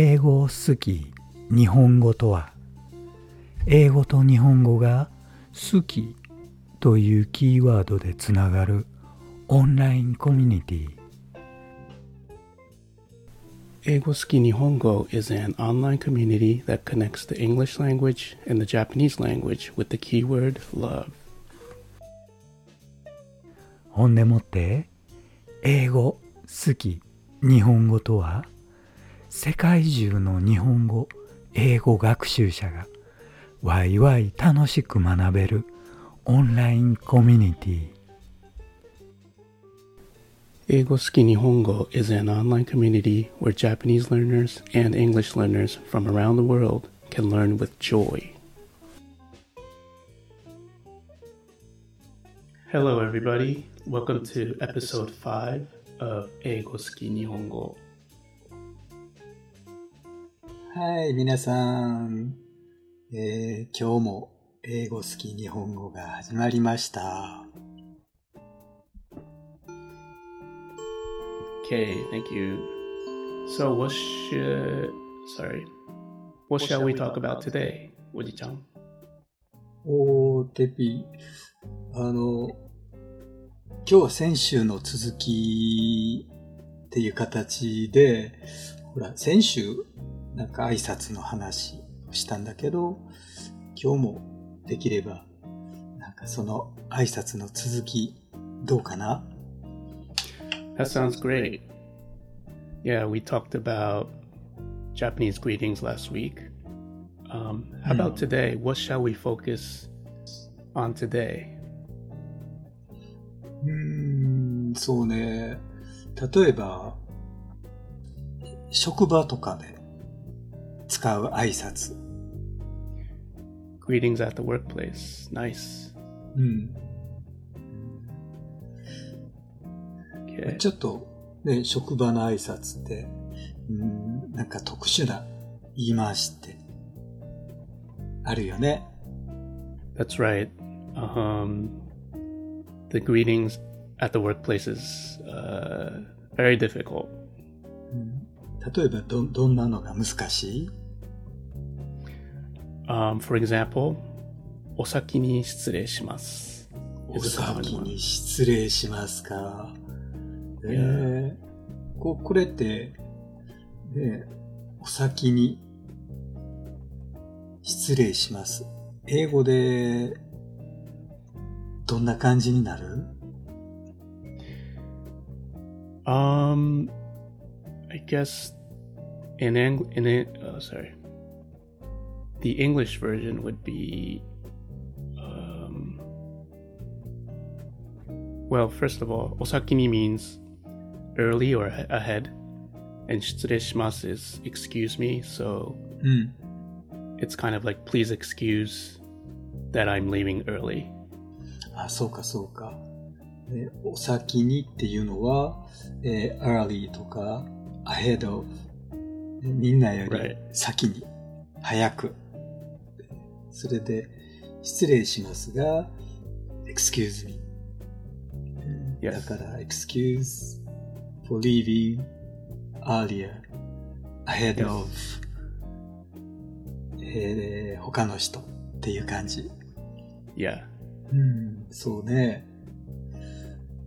英語好き日本語とは英語と日本語が好きというキーワードでつながるオンラインコミュニティ英語好き日本語 is an online community that connects the English language and the Japanese language with the keyword love. ほんでもって英語好き日本語とは世界中の日本語英語学習者がワイワイ楽しく学べるオンラインコミュニティ英語好き日本語 is an online community where Japanese learners and English learners from around the world can learn with joy. Hello, everybody. Welcome to episode 5 of 英語好き日本語。 はい、皆さん、えー今日も英語好き日本語が始まりました。Okay, thank you. So, what should. Sorry. What shall we talk about today, おじちゃんおー、テピ、あの、今日は先週の続きっていう形で、ほら、先週、なんか挨拶の話をしたんだけど、今日もできれば、なんかその挨拶の続き、どうかな That sounds great. Yeah, we talked about Japanese greetings last week. Um, how about today? What shall we focus on today? うーん、そうね。例えば、職場とかで使う挨拶。Greetings at the workplace. Nice. うん。Okay. ちょっと、ね、職場の挨拶って、うん、なんか特殊な言い回しって、あるよね。That's right. Um, the greetings at the workplace is uh, very difficult. うん、例えばど、どんなのが難しい？Um, for example, お先に失礼します。お先.に失礼しますか？え.ー、ここれって、ね、お先に失礼します。英語でどんな感じになる？Um, I guess in Eng- in it, uh, sorry, the English version would be. Um, well, first of all, osakini means early or a- ahead, and shitsureshimasu is excuse me. So うん。 it's kind of like please excuse that I'm leaving early. あ、そうかそうか。ねお先にっていうのは、えー early とか ahead of ね みんなより.先に、早く。それで、失礼しますが、excuse me。えー Yes. だから、excuse for leaving earlier ahead of、えー他の人っていう感じ。Yeah. うん、そうね。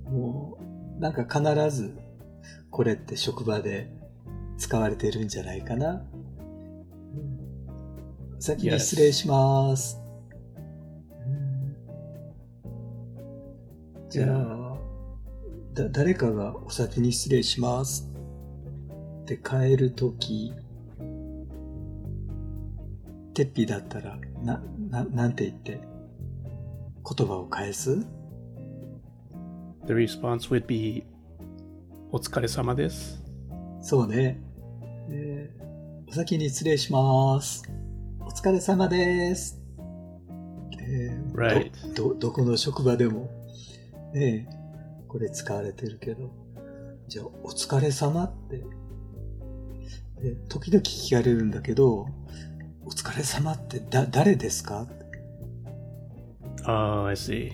もう、なんか必ず、これって職場で使われてるんじゃないかな。うん先に.失礼します。うんじゃあ、だ、誰かがお先に失礼しますって帰るとき、てっぴだったら、な、な、なんて言って、言葉を返す？The response would be お疲れ様です。そうね。えーお先に失礼します。お疲れ様です。えー Right. ど、ど、どこの職場でも、ねえこれ使われてるけど、じゃあ、お疲れ様って、で時々聞かれるんだけど、お疲れ様ってだ、誰ですか？Oh, I see.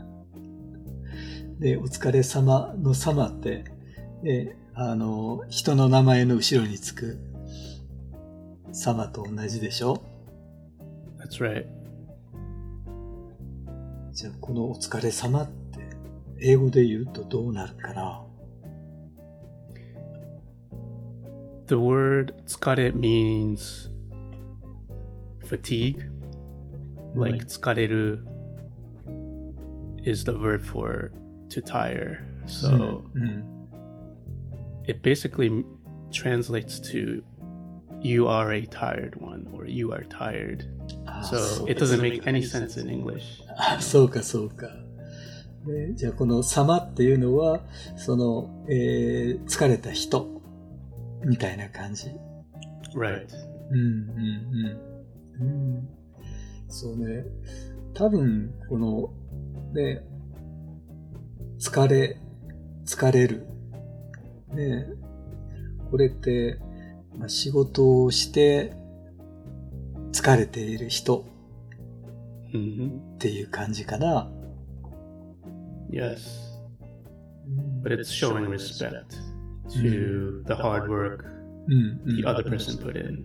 で、お疲れ様の様って、で、あの、人の名前の後ろにつく様と同じでしょ That's right. じゃあ、このお疲れ様って、英語で言うとどうなるかな The word tsukare means fatigue. Like tsukareru is the verb for to tire. So うん。It basically translates to you are a tired one or you are tired. あ So it doesn't make any sense in English. あそうか、そうか。でじゃあ、この様っていうのは、その、えー疲れた人、みたいな感じ。Right. うん、うん、うん。うん、そうね。多分、この、ね、疲れ、疲れる。ね、これって、まあ、仕事をして疲れている人 hmm っていう感じかな。Yes. うん、But it's showing respect to the hard work the other person put in.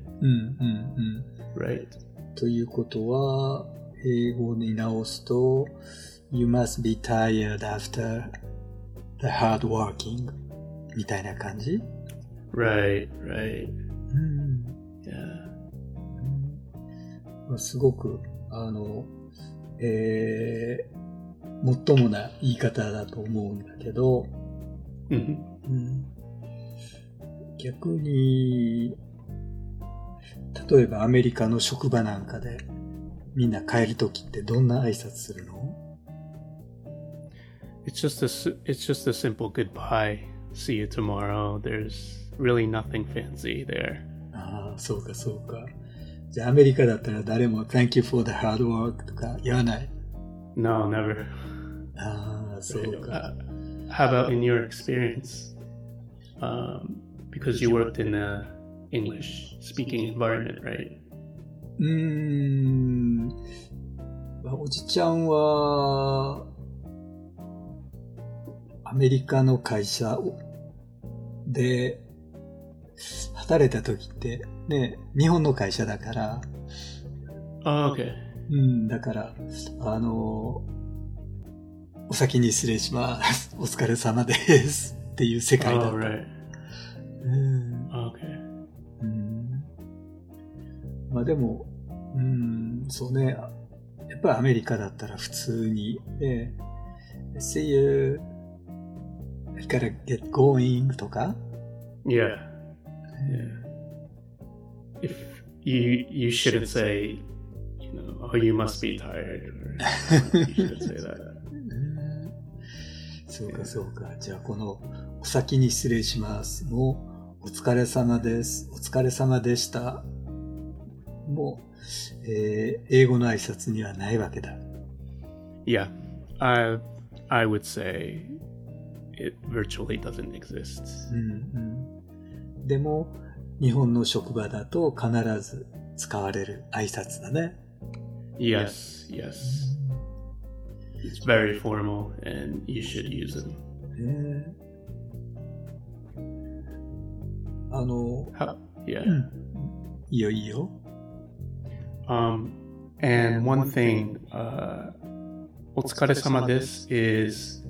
Right. ということは、英語に直すと、You must be tired after the hard working みたいな感じ？Right. Right. うん。Yeah. まあすごく、あの、えー、もっともな言い方だと思うんだけど、hmm うん、逆に、例えばアメリカの職場なんかで、みんな帰るときってどんな挨拶するの？It's just a it's just a simple goodbye. See you tomorrow. There's really nothing fancy there. ああ、そうかそうか。じゃあアメリカだったら誰も Thank you for the hard work とか言わない。 No, never. ああ、そうか。 Uh, how about in your experience? Um, because you worked in a English speaking environment, right? うーん。まあおじちゃんは、アメリカの会社 で働いた時って、ね、日本の会社だから、Oh, okay. うん、だから、あの、お先に失礼します。お疲れ様です。っていう世界だ Oh, った。right. うん、Okay. うんまあでも、うん、そうね。やっぱりアメリカだったら普通に、えー See you, I gotta get going とか、Yeah. Yeah. If you you shouldn't say, you know, oh, you must be tired. Or, you shouldn't say that. うんそうかそうか。じゃあこの、お先に失礼します。もう、お疲れ様です。お疲れ様でした。もう、えー英語の挨拶にはないわけだ。Yeah, I I would say it virtually doesn't exist. うんうん、でも、日本の職場だと必ず使われる挨拶だね。Yes, yes. It's very formal, and you should use it. ねあの、yeah. うんいいよいいよ。Um, and one thing, uh, お疲れ様です is,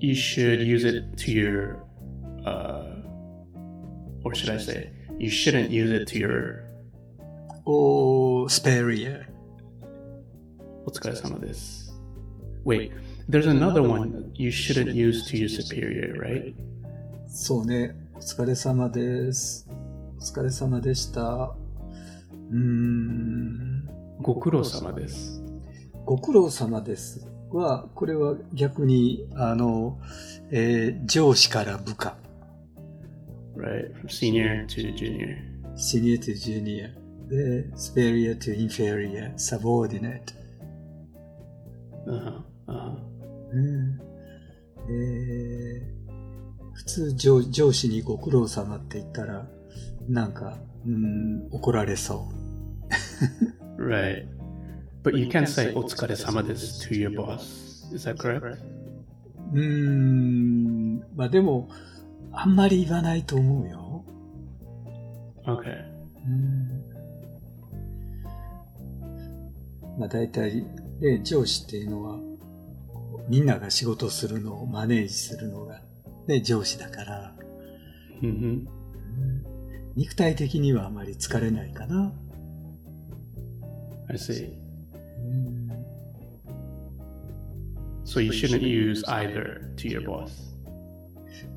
you should use it to your, uh, or should I say, you shouldn't use it to your おー、スペリア。お疲れ様です. Wait, there's another one you shouldn't use to your superior, right? そうね。お疲れ様です。お疲れ様でした。うーん。ご苦労様です。ご苦労様です。 は、これは逆に、あの、えー上司から部下、Right, from senior to junior. シニア to ジュニア、で、スペリア to インフェリア、サボーディネット。Uh-huh, uh-huh. うんえー普通上上司にご苦労様って言ったら、なんか、うん、怒られそ Right. But you can't say お疲れ様です to your boss. Is that correct? う。ん、まあでも、あんまり言わないと思うよ。Okay. うんまあ大体、で、上司っていうのは、みんなが仕事するのをマネージするのが、ね、上司だから、hmm 肉体的にはあまり疲れないかな。I see. うん、 So you shouldn't use either to your boss.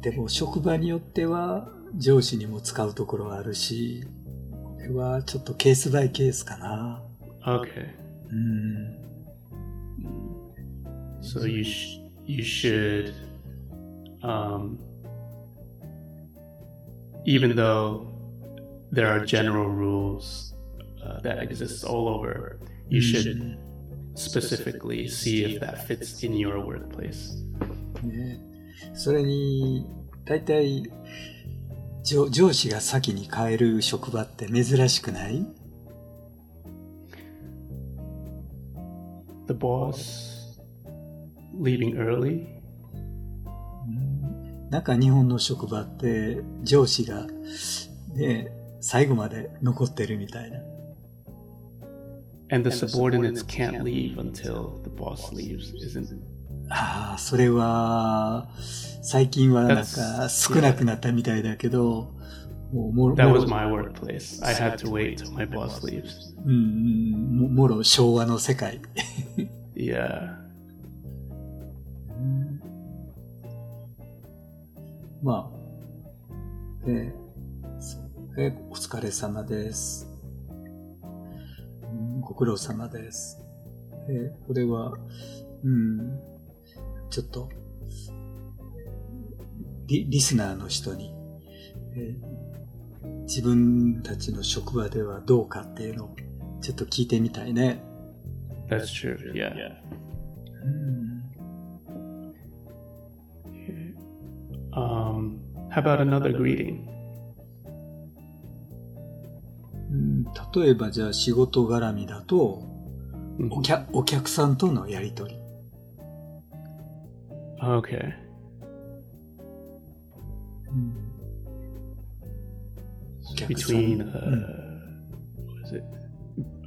でも職場によっては上司にも使うところはあるし、これはちょっとケースバイケースかな。 Okay. うん、 So you sh- you should, um, even though there are general rules uh, that exist all over, you should specifically see if that fits in your workplace. ね、それに、大体上、上司が先に変える職場って珍しくない The boss leaving early. なんか日本の職場って上司が、ね、最後まで残ってるみたいな。And the subordinates can't leave until the boss leaves, isn't ああ、それは、最近はなんか少なくなったみたいだけど、もうもろ That も was ろ my workplace. I had to wait till my boss leaves. ももろ昭和の世界。Yeah. まあ、えお疲れ様です。うんご苦労様です。えこれは、うん、ちょっと、リリスナーの人に、え自分たちの職場ではどうかっていうのをちょっと聞いてみたいね。That's true. Yeah. うん、Um, how about another greeting? 例えばじゃあ仕事絡みだと、お,客お客さんとのやりとり。OK、うん。うん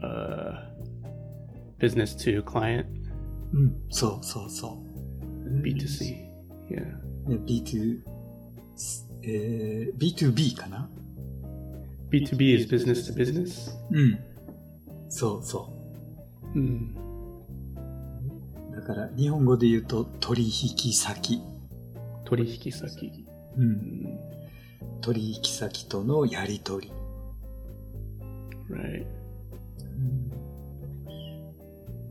Uh, う、そうそうそう。B2C。Yeah. B2、ー。B2B かな？B2B is business to business? うん。そうそ Mm. う。だから日本語で言うと取引先。Torihikisaki. うん。Mm. 取引先とのやりとり。Right.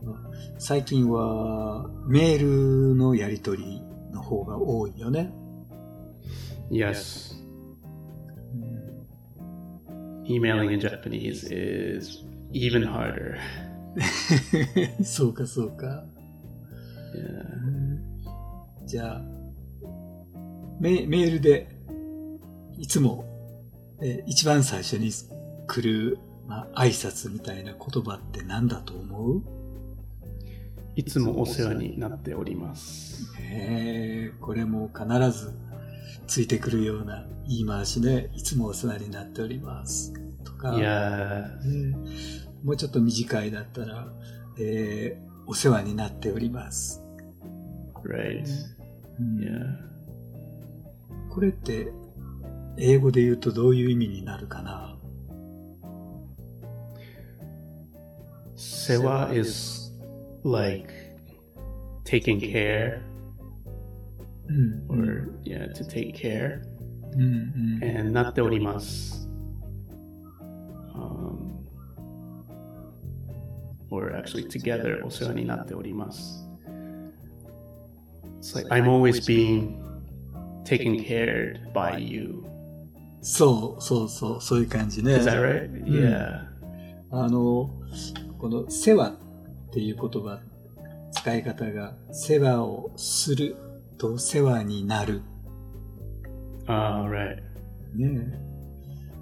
まあ最近はメールのやりとりの方が多いよね。Yes. Emailing in Japanese is even harder. そうかそうか。Yeah. じゃあ、メメールで、いつも、えー一番最初に来る、まあ、挨拶みたいな言葉って何だと思う？いつもお世話になっております。えー、これも必ずついてくるような言い回しね。いつもお世話になっております。とか、Yeah. えーもうちょっと短いだったら、えーお世話になっております。Right. うん Yeah. これって、英語で言うとどういう意味になるかな？Sewa is like taking care うん。or yeah, to take care. うんうん。And なっております。Um, or actually together お世話になっております。It's like I'm always being taken care by you. そうそうそう、そういう感じね。Is that right? Yeah. あの、この世話っていう言葉、使い方が、世話をすると世話になる。Ah, right. ねえ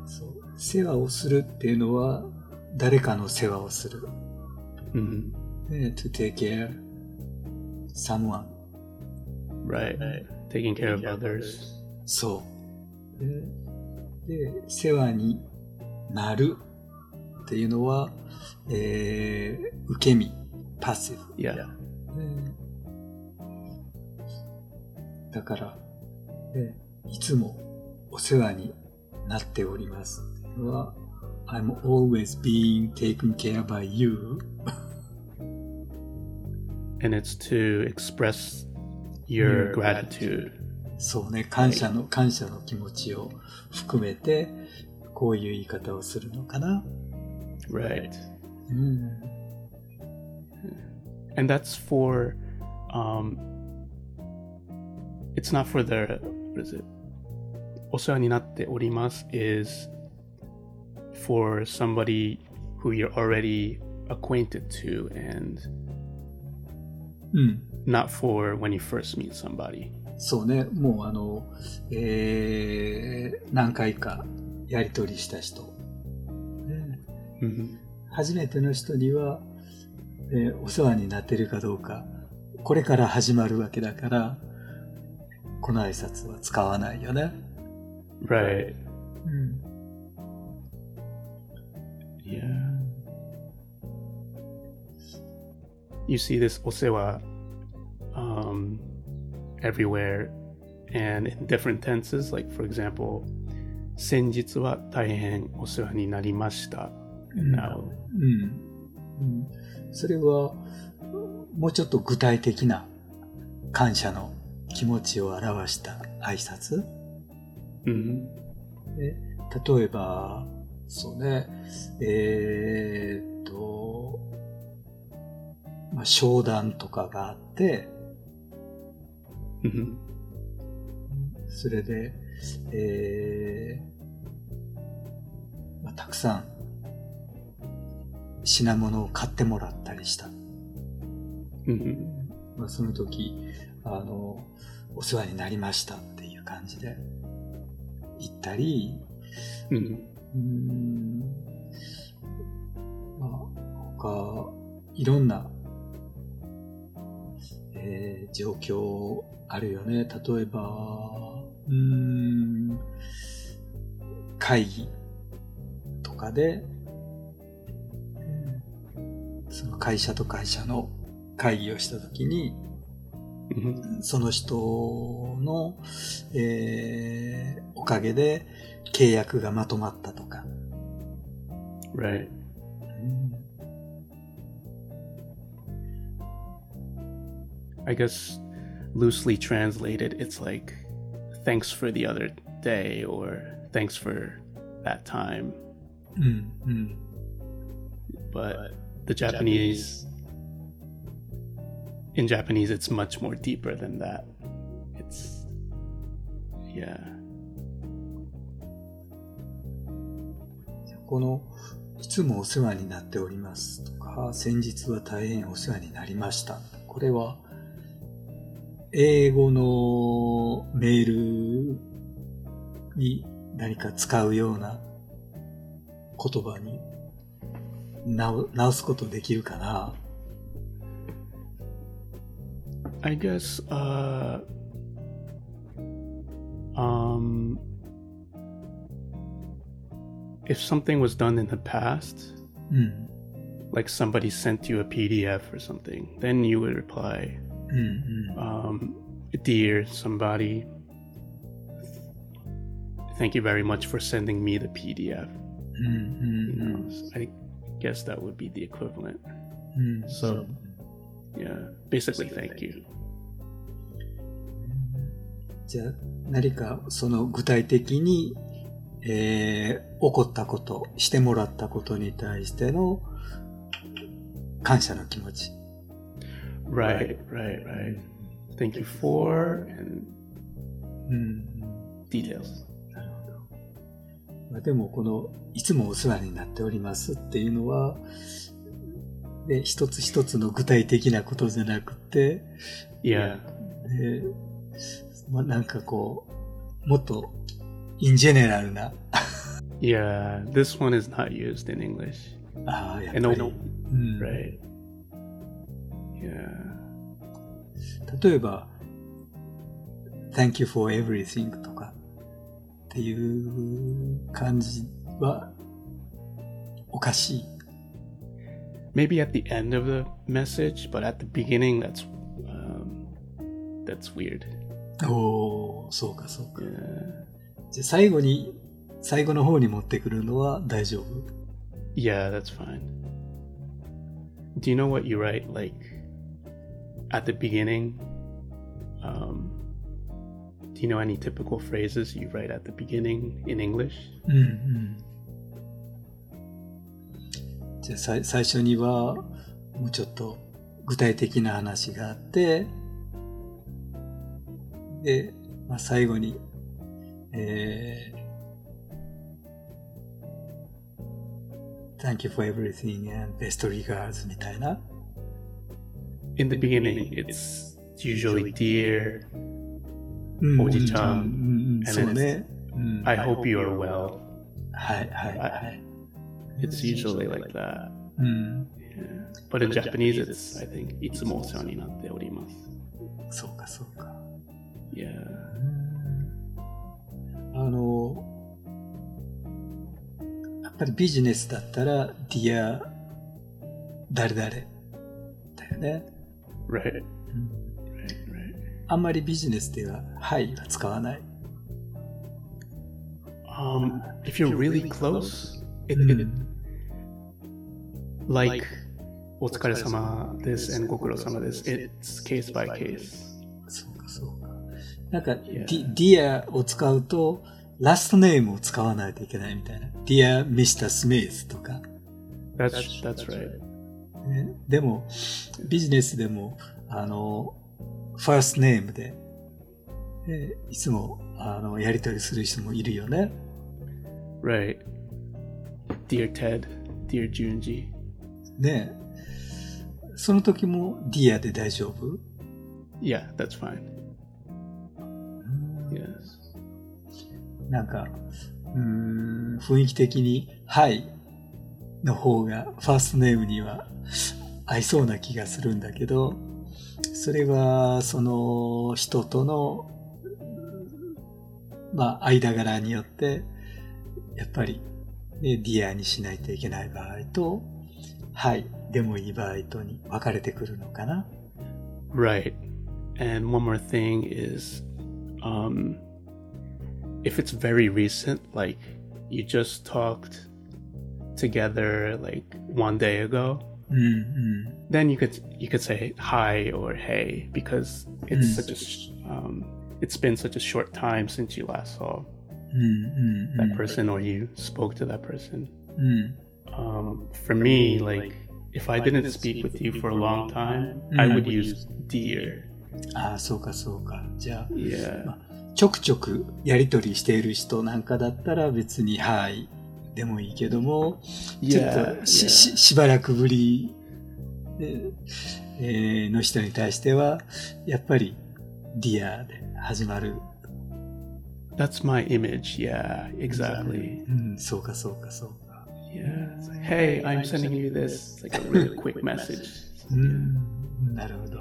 そう。世話をするっていうのは、誰かの世話をする。hmm ねえ to take care someone. Right. Taking care of others. そう。でで、世話になるっていうのは、えー、受け身、パッシブ。Yeah. ねだから、ねいつもお世話になっておりますは、I'm always being taken care by you. And it's to express your Your gratitude. そうね、感謝の、感謝の気持ちを含めて、こういう言い方をするのかな。Right. うん。And that's for um it's not for the what is it? お世話になっております is for somebody who you're already acquainted to and うん。not for when you first meet somebody. そうね、もうあの、えー、何回かやりとりした人。ね Mhm. 初めての人には、えーお世話になってるかどうか、これから始まるわけだから、この挨拶は使わないよね。Right. うん。Yeah. You see this osewa um, everywhere and in different tenses. Like, for example, 先日は大変お世話になりました。Now, うん。うん。それは、もうちょっと具体的な感謝の気持ちを表した挨拶？mhm. で例えば、そうね、えーっと、まあ、商談とかがあって、Mhm. それで、えーまあ、たくさん品物を買ってもらったりした。Mhm. まあ、その時、あの、お世話になりましたっていう感じで言ったり、Mhm. うーんまあ、他、いろんな、えー状況あるよね。例えば、うーん、会議とかで、うんその会社と会社の会議をしたときに、Mhm. その人の、えーおかげで契約がまとまったとか、 Right. I guess loosely translated, it's like thanks for the other day or thanks for that time. うん、うん。 But the Japanese, in Japanese, it's much more deeper than that. It's, yeah. この、いつもお世話になっておりますとか、先日は大変お世話になりました。これは、英語のメールに何か使うような言葉に直すことできるかな I guess uh um if something was done in the past, mm. like somebody sent you a PDF or something, then you would reply, mm-hmm. um, "Dear somebody, thank you very much for sending me the PDF." Mm-hmm. You know, so I guess that would be the equivalent. Mm, so, so yeah, basically, thank you. じゃあ、何かその具体的に、えー、起こったこと、してもらったことに対しての感謝の気持ち。Right, right, right. Thank you for and うん。details. なるほど。まあ、でも、この、いつもお世話になっておりますっていうのは、で、一つ一つの具体的なことじゃなくて、Yeah. でまあ、なんかこう、もっと、インジェネラルな、Yeah, this one is not used in English. ああ、やっぱり、うん、right. Yeah. 例えば、Thank you for everything とかっっていう感じはおかしい。Maybe at the end of the message, but at the beginning, that's um, that's weird. おー、そうかそうか。 Yeah. じゃあ最後に、最後の方に持ってくるのは大丈夫 Yeah, that's fine. Do you know what you write like at the beginning? Um, do you know any typical phrases you write at the beginning in English? うんうん。 じゃあ最初にはもうちょっと具体的な話があって、で、まあ、最後に、えー Thank you for everything and best regards みたいな。In the beginning, it's usually dear. うんおじちゃんそうね。うん I hope you are well. はいはいはい。It's usually like that. うん。 Yeah. But in Japanese, it's I think いつもお世話になっております。そうかそうか。 Yeah. あの、やっぱりビジネスだったら、Dear 誰々だよね。 Right. うん Right. Right. あんまりビジネスでは、はいは使わない。 Um, if you're really close, it, う it ん like お疲れ様です and ご苦労様です。It's case by case. そうかそうか。なんか、Yeah. Dear を使うと、ラストネームを使わないといけないみたいな。Dear Mr. Smith とか。That's that's right. ね、でも、ビジネスでも、あの、ファーストネームで、ねいつも、あの、やり取りする人もいるよね。Right. Dear Ted, dear Junji. ねその時も Dear で大丈夫？Yeah, that's fine. Yes. なんか、うーん、雰囲気的に、はいの方が、ファーストネームには合いそうな気がするんだけど、それは、その人との、まあ、間柄によって、やっぱり、ね、 Dear にしないといけない場合と、はい、でもいい場合とに分かれてくるのかな。 Right. And one more thing is um if it's very recent, like you just talked together like one day ago, うん、うん。 then you could you could say hi or hey because it's Mm. such a sh- um it's been such a short time since you last saw うん、うん、 that person or you spoke to that person. うん。 Um, for me, like if I didn't speak with you for a long time, I would use dear. ああ、そうか、そうか。じゃあ、Yeah. ちょくちょくやりとりしている人なんかだったら別にはいでもいいけども、ちょっ Yeah. とし yeah. ししばらくぶりええーの人に対しては、やっぱりディアで始まる。That's my image. Yeah, exactly. うん、そうかそうかそうか。Yeah. It's like, hey, I'm sending you this. It's like a really quick message. う Yeah. ん、なるほど。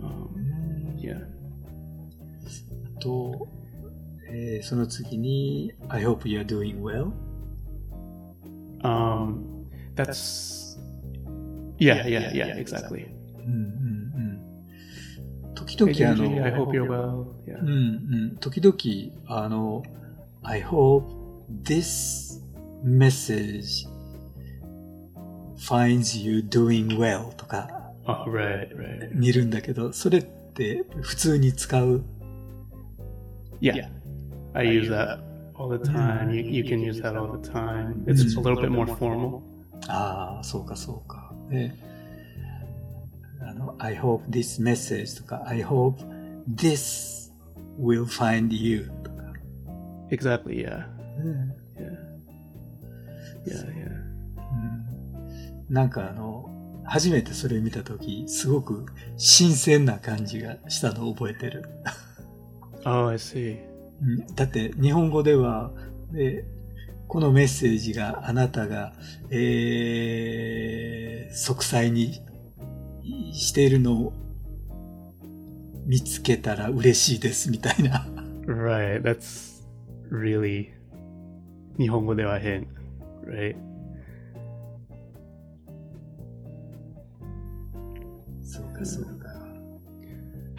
Um, yeah. あと、えーその次に、I hope you're doing well. Um, that's. Yeah, yeah, yeah, exactly. うんうんうん。時々 Hey, あの、 Junji, I hope you're well. う Yeah. んうん。時々、あの、I hope this message finds you doing well とか Oh, right, right. 見るんだけど、それって普通に使う Yeah. I use that all the time. You, you can use that all the time. It's a little bit more formal. ああ、そうかそうか。ね、あの、I hope this message とか、I hope this will find you とか。Exactly, yeah. うん Yeah. Yeah, yeah. うんなんかあの、初めてそれ見たとき、すごく新鮮な感じがしたのを覚えてる。Oh, I see. うんだって日本語では、でこのメッセージがあなたが、えー、息災にしているのを見つけたら嬉しいですみたいな。Right. That's really 日本語では変 right?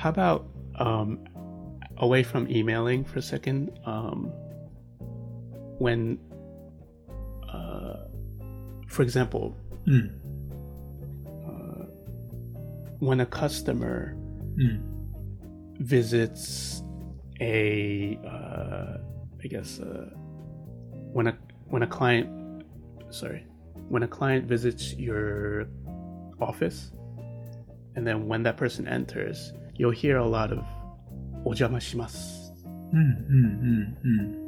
How about um, away from emailing for a second? Um, when, uh, for example, mm. uh, when a customer mm. visits a, uh, I guess, uh, when a when a client sorry, when a client visits your office, and then when that person enters, you'll hear a lot of お邪魔しますうん。うん。うん。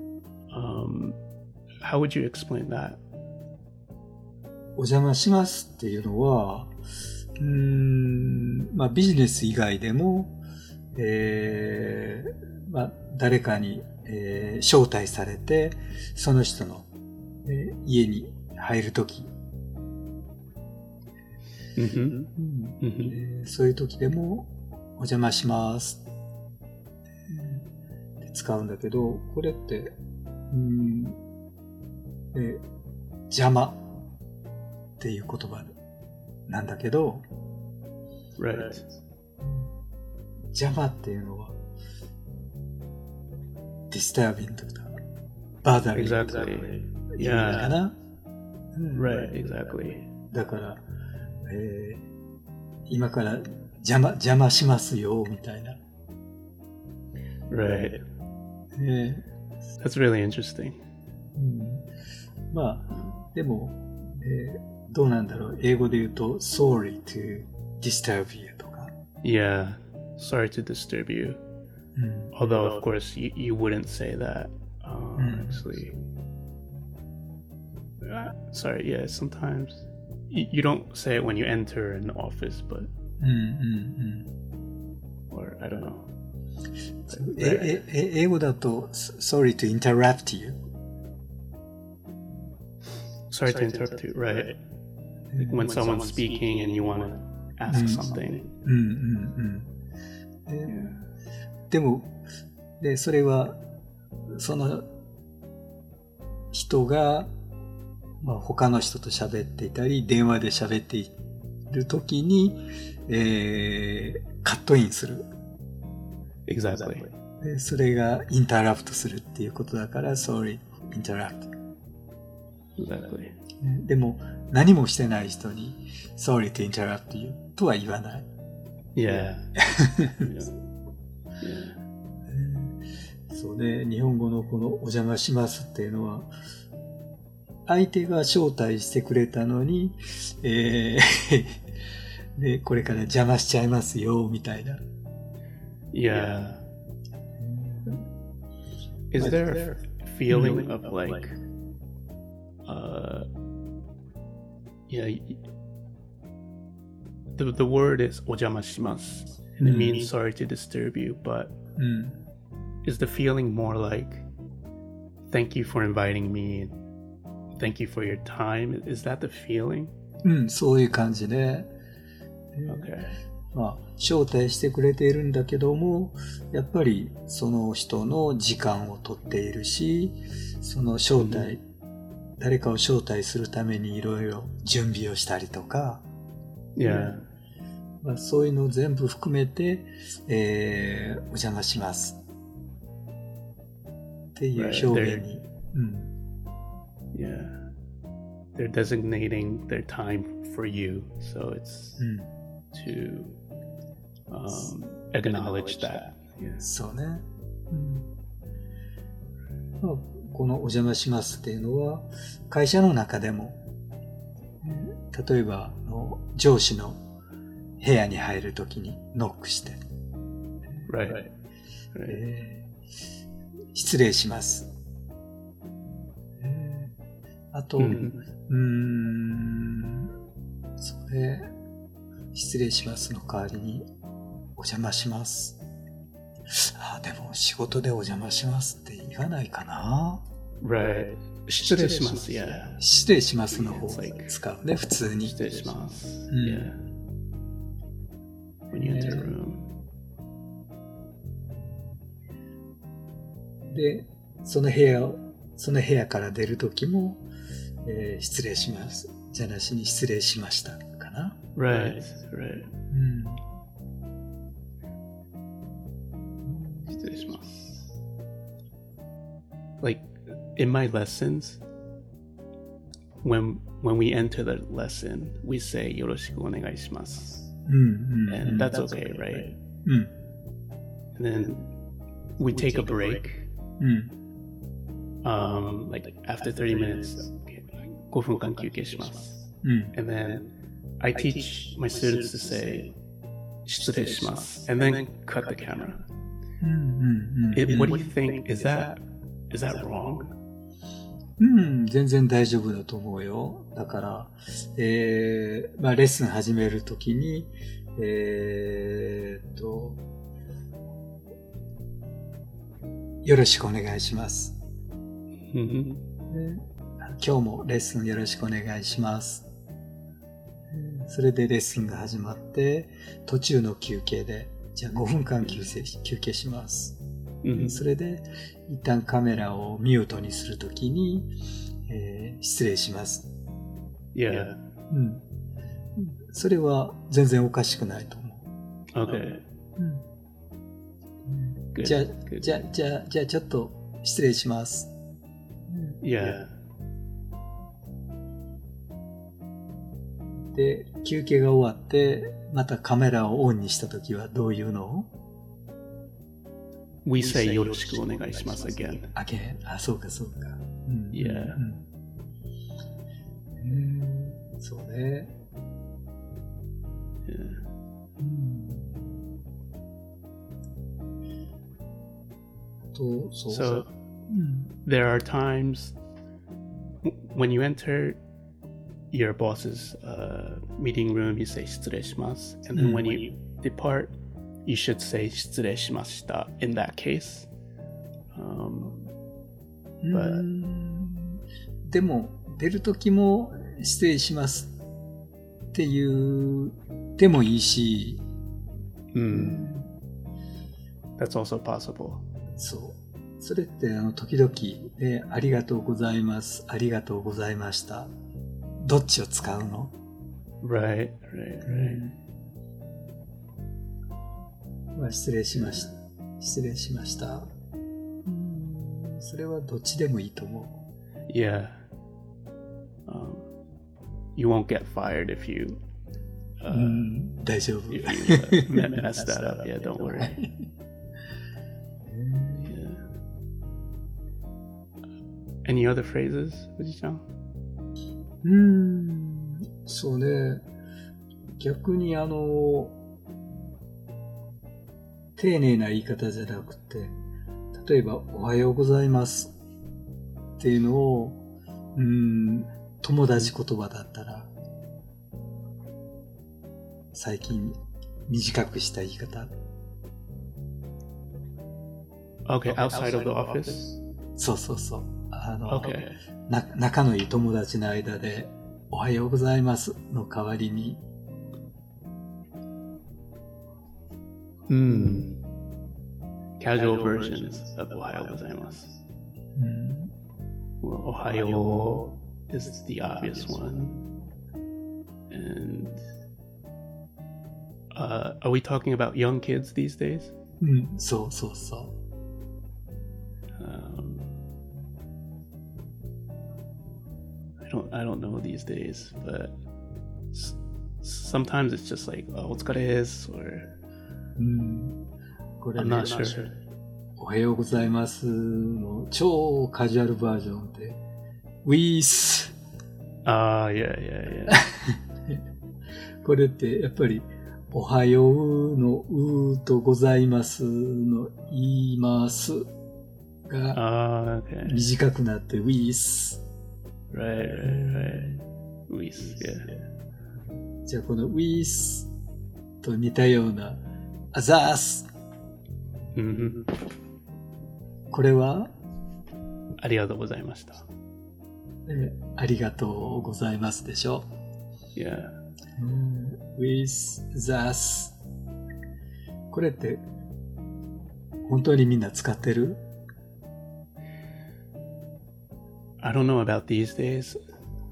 Um, how would you explain that? お邪魔しますっていうのは、うーん、まあビジネス以外でも、えー、まあ誰かに、えー招待されて、その人の、えー家に入るとき、Mm-hmm. Mm-hmm. えーそういう時でも、お邪魔します。えー使うんだけど、これって、うーん、えー邪魔っていう言葉なんだけど、Right. 邪魔っていうのは、disturbing とか、bothering Exactly. いいのかな、うん Right, exactly. だから、えー、今から邪魔邪魔しますよみたいな。Right. really interesting. to disturb you とか。Yeah, sorry to disturb you.、うん、Although, of course, you, you wouldn't say that.、Uh, うん、actually. Mm Uh, sorry. Yeah. Sometimes you, you don't say it when you enter an office, but うん、うん、 or I don't know. うん。え、え、え英語だと、sorry to interrupt you。 Sorry, to interrupt you. Right. Like when someone's speaking and you want to ask Mm. something. うん、うん、うん。えでも、で、それは、その人が、 まあ、他の人と喋っていたり、電話で喋っているときに、えー、カットインする。Exactly. でそれがインタラプトするっていうことだから、sorry, interrupt. Exactly. でも、何もしてない人に、sorry to interrupt you とは言わない。Yeah. yeah. Yeah. そうね、日本語のこのお邪魔しますっていうのは、相手が招待してくれたのに、えーで、これから邪魔しちゃいますよ、みたいな。 Yeah. Is there a feeling of like, uh, yeah, y- the the word is ojamashimasu, and it Mm. means sorry to disturb you. But うん。 is the feeling more like, thank you for inviting me, thank you for your time? Is that the feeling? うん、そういう感じで、Okay. まあ、招待してくれているんだけども、やっぱりその人の時間を取っているし、その招待、誰かを招待するためにいろいろ準備をしたりとか、Yeah. まあ、そういうのを全部含めて、えー、お邪魔します。っていう表現に。うん。Yeah. They're designating their time for you, so it's うん。to um, acknowledge that. Yeah. そうね。うん。まあ、このお邪魔しますっていうのは、会社の中でも、うん例えば、上司の部屋に入るときにノックして、Right. Right. えー失礼します。えーあと、Mhm. うーん、それ、失礼しますの代わりに、お邪魔します。あ、でも仕事でお邪魔しますって言わないかな Right. 失礼します。Yeah. 失礼しますの方 like- 使うね、普通に。失礼します。うん Yeah. When you enter a room. で、その部屋を、その部屋から出るときも、えー失礼します。じゃなしに失礼しました。かな。 Right, right. うん。失礼します。Like in my lessons, when when we enter the lesson, we say よろしくお願いします. うん。うん。 And that's okay, right? うん。 And then we take a break. うん。 Um, like after 30 minutes, okay, 5分間休憩します.うん。And then I teach my students to say 失礼します. And then cut the camera. うん。うん。It, what do you think? Is that is that wrong? うん、全然大丈夫だと思うよ。だから、えー、まあ、レッスン始めるときに、えーっと、よろしくお願いします。Hmm 今日もレッスンよろしくお願いします。それでレッスンが始まって、途中の休憩で、じゃあ5分間休憩休憩します。hmm それで、一旦カメラをミュートにするときに、えー失礼します。Yeah. うん。それは全然おかしくないと思 Okay. う。うん。じゃあ.じゃあ、じゃあ、じゃあちょっと失礼します。Yeah. で、休憩が終わって、またカメラをオンにしたときはどういうの？We say よろしくお願いします again. あけあ、そうか、そうか。うん。Yeah. うん。うんそうね。Yeah. うん。と、そう。So うん。there are times when you enter your boss's uh, meeting room, you say 失礼します. And then when you depart, you should say 失礼しました in that case. Um, う But- んでも、出るときも失礼しますっていう、でもいいし、hmm, that's also possible. そう。それって、あの、時々、えありがとうございます、ありがとうございました。どっちを使うの Right, right, right. まあ失礼しました。失礼しました。うんそれはどっちでもいいと思 Yeah. Um, you won't get fired if you う。 uh, うん、大丈夫。 if you uh, me- mess that up. Yeah, don't worry. Yeah. Any other phrases, Fuji-chan? うーん、 そうね。逆にあの、丁寧な言い方じゃなくて、例えば、おはようございますっていうのを、うーん、友達言葉だったら、最近短くした言い方。Okay, outside of the office. そうそうそう。あの、Okay. な仲のいい友達の間で、おはようございますの代わりに、Hmm. Casual versions of Ohayo gozaimasu. うん、Well, Ohayo is the obvious one. And uh, are we talking about young kids these days? うん、そうそうそう。Don't I don't know these days, but sometimes it's just like oh, what's or うん、これ I'm ね not sure. おはようございますの超カジュアルバージョンで、ウィース。Ah, yeah, yeah, yeah. これってやっぱり、おはようのうーとございますの言いますが Ah. 短くなってウィース。Right, right, right. Yeah. じゃあこのウィースと似たようなあざーす。Mm-hmm. これは、ありがとうございました。えありがとうございますでしょ。Yeah. うん、with これって本当にみんな使ってる？I don't know about these days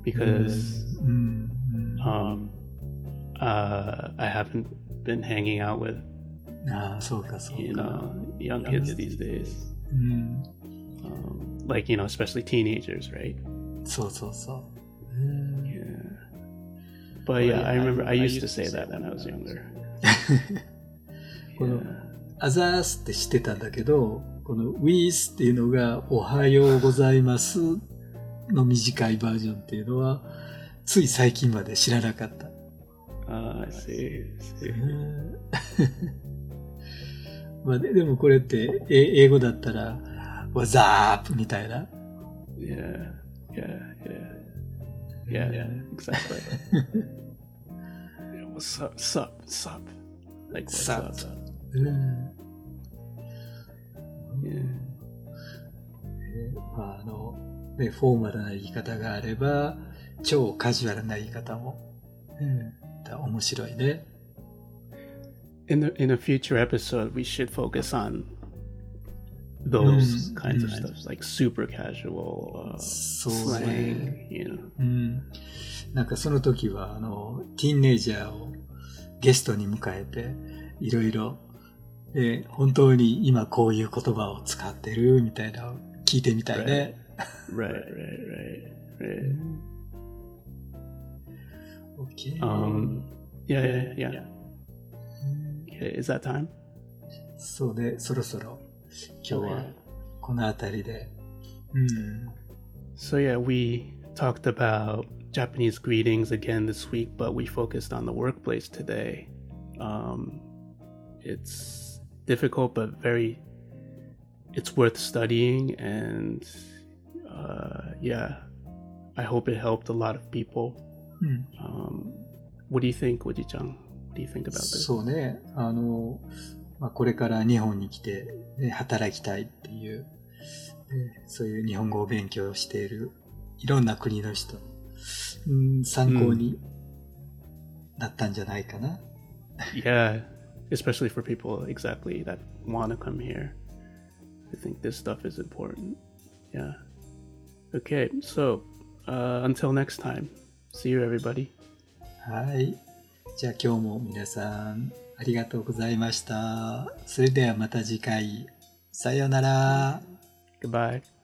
because うん。うん。 um, uh, I haven't been hanging out with ああ、そうか、そう you か。 know young kids these days. うん。 Um, like you know, especially teenagers, right? そうそうそう。うん。 Yeah. But yeah, I remember I used to say that when I was younger. この、アザースって知ってたんだけど、この with っていうのがおはようございます の短いバージョンっていうのは、つい最近まで知らなかった。Uh, I see. I see. まあででもこれってえ英語だったら、What's up? みたいな。Yeah, yeah, yeah, yeah, yeah. Exactly. Yeah, what's up? Sup? Sup? Like what's up? うん。フォーマルな言い方があれば、超カジュアルな言い方も、うん、だ面白いね。In the in a future episode, we should focus on those Mm, kinds of mm. stuff, like super casual uh, slang. You know. うん。なんかその時は、あの、ティーンネイジャーをゲストに迎えて、いろいろ、で、本当に今こういう言葉を使ってるみたいな聞いてみたいね。Right, right, right, right. OK。 Um, yeah, yeah, yeah. Okay, is that time? そうで、そろそろ今日はこの辺りで。うん。 So yeah, we talked about Japanese greetings again this week, but we focused on the workplace today. Um, it's difficult, but very, it's worth studying, and uh, yeah, I hope it helped a lot of people. うん。 Um, what do you think, Woji-chan? What do you think about this? そうね。あの、まあ、これから日本に来て、ね、働きたいっていう、ねそういう日本語を勉強しているいろんな国の人、うん、参考になったんじゃないかな。 Yeah, especially for people exactly that want to come here. I think this stuff is important. Yeah. Okay, so uh, until next time, see you, everybody. はい。じゃあ今日も皆さんありがとうございました。それではまた次回。さようなら。Goodbye.